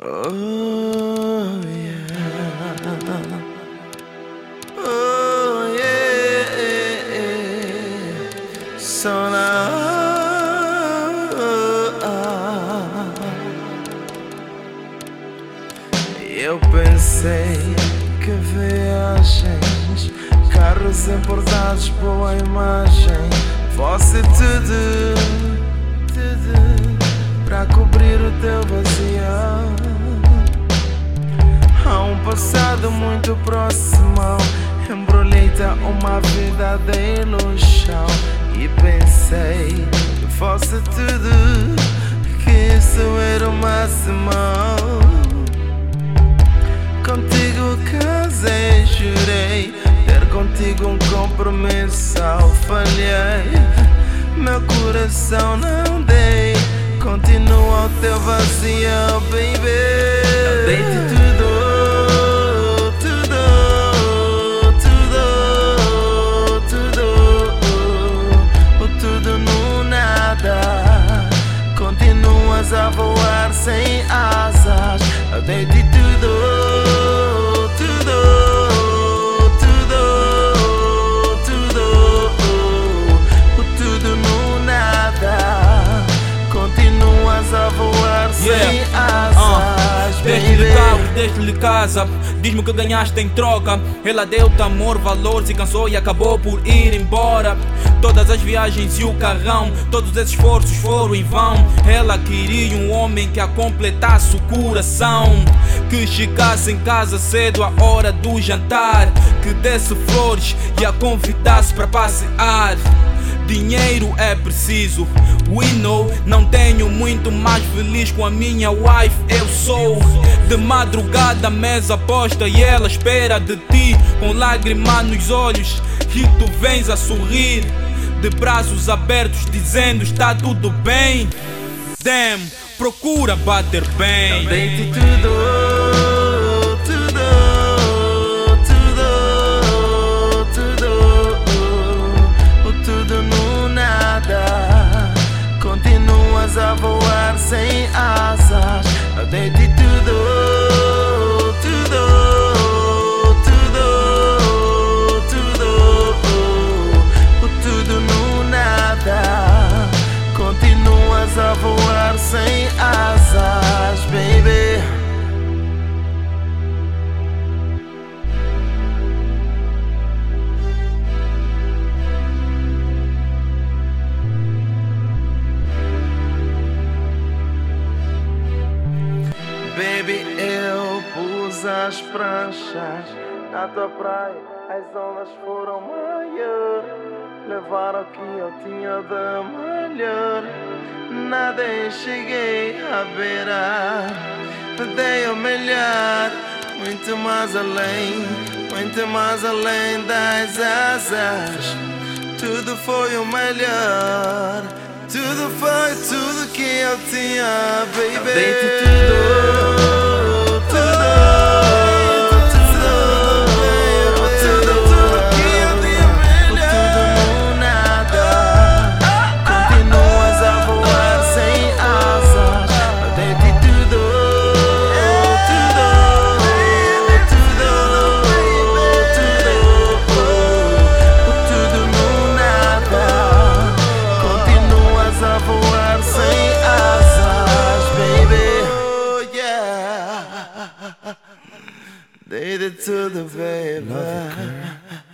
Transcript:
Oh yeah. Oh yeah. So. Eu pensei que viagens, carros importados, boa imagem, fosse tudo, tudo para cobrir o teu vazio. Passado muito próximo, embrulhei-te uma vida de ilusão e pensei que fosse tudo, que isso era o máximo. Contigo casei, jurei ter contigo um compromisso. Falhei, meu coração não dei. Continua o teu vazio, baby. Eu dei-te tudo, tudo, tudo, tudo, o tudo no nada. Continuas a voar sem Yeah. asas, Uh, Deste-lhe baby. carro, deste-lhe casa. Diz-me que ganhaste em troca. Ela deu-te amor, valor, se cansou e acabou por ir embora. Todas as viagens e o carrão, todos esses esforços foram em vão. Ela queria um homem que a completasse o coração. Que chegasse em casa cedo à hora do jantar. Que desse flores e a convidasse para passear. Dinheiro é preciso, we know. Não tenho muito mais feliz com a minha wife. Eu sou de madrugada, mesa posta e ela espera de ti com lágrima nos olhos. E tu vens a sorrir, de braços abertos, dizendo está tudo bem. Damn, procura bater bem. Tudo, tudo, voar sem asas. Eu dei-te tudo, tudo, Baby, eu pus as pranchas na tua praia, as ondas foram maior. Levaram o que eu tinha de melhor. Nada cheguei a beirar. Dei o melhor, muito mais além, muito mais além das asas. Tudo foi o melhor. Tudo foi tudo que eu tinha, baby. Tudo, tudo, yeah. Dei-te tudo, baby.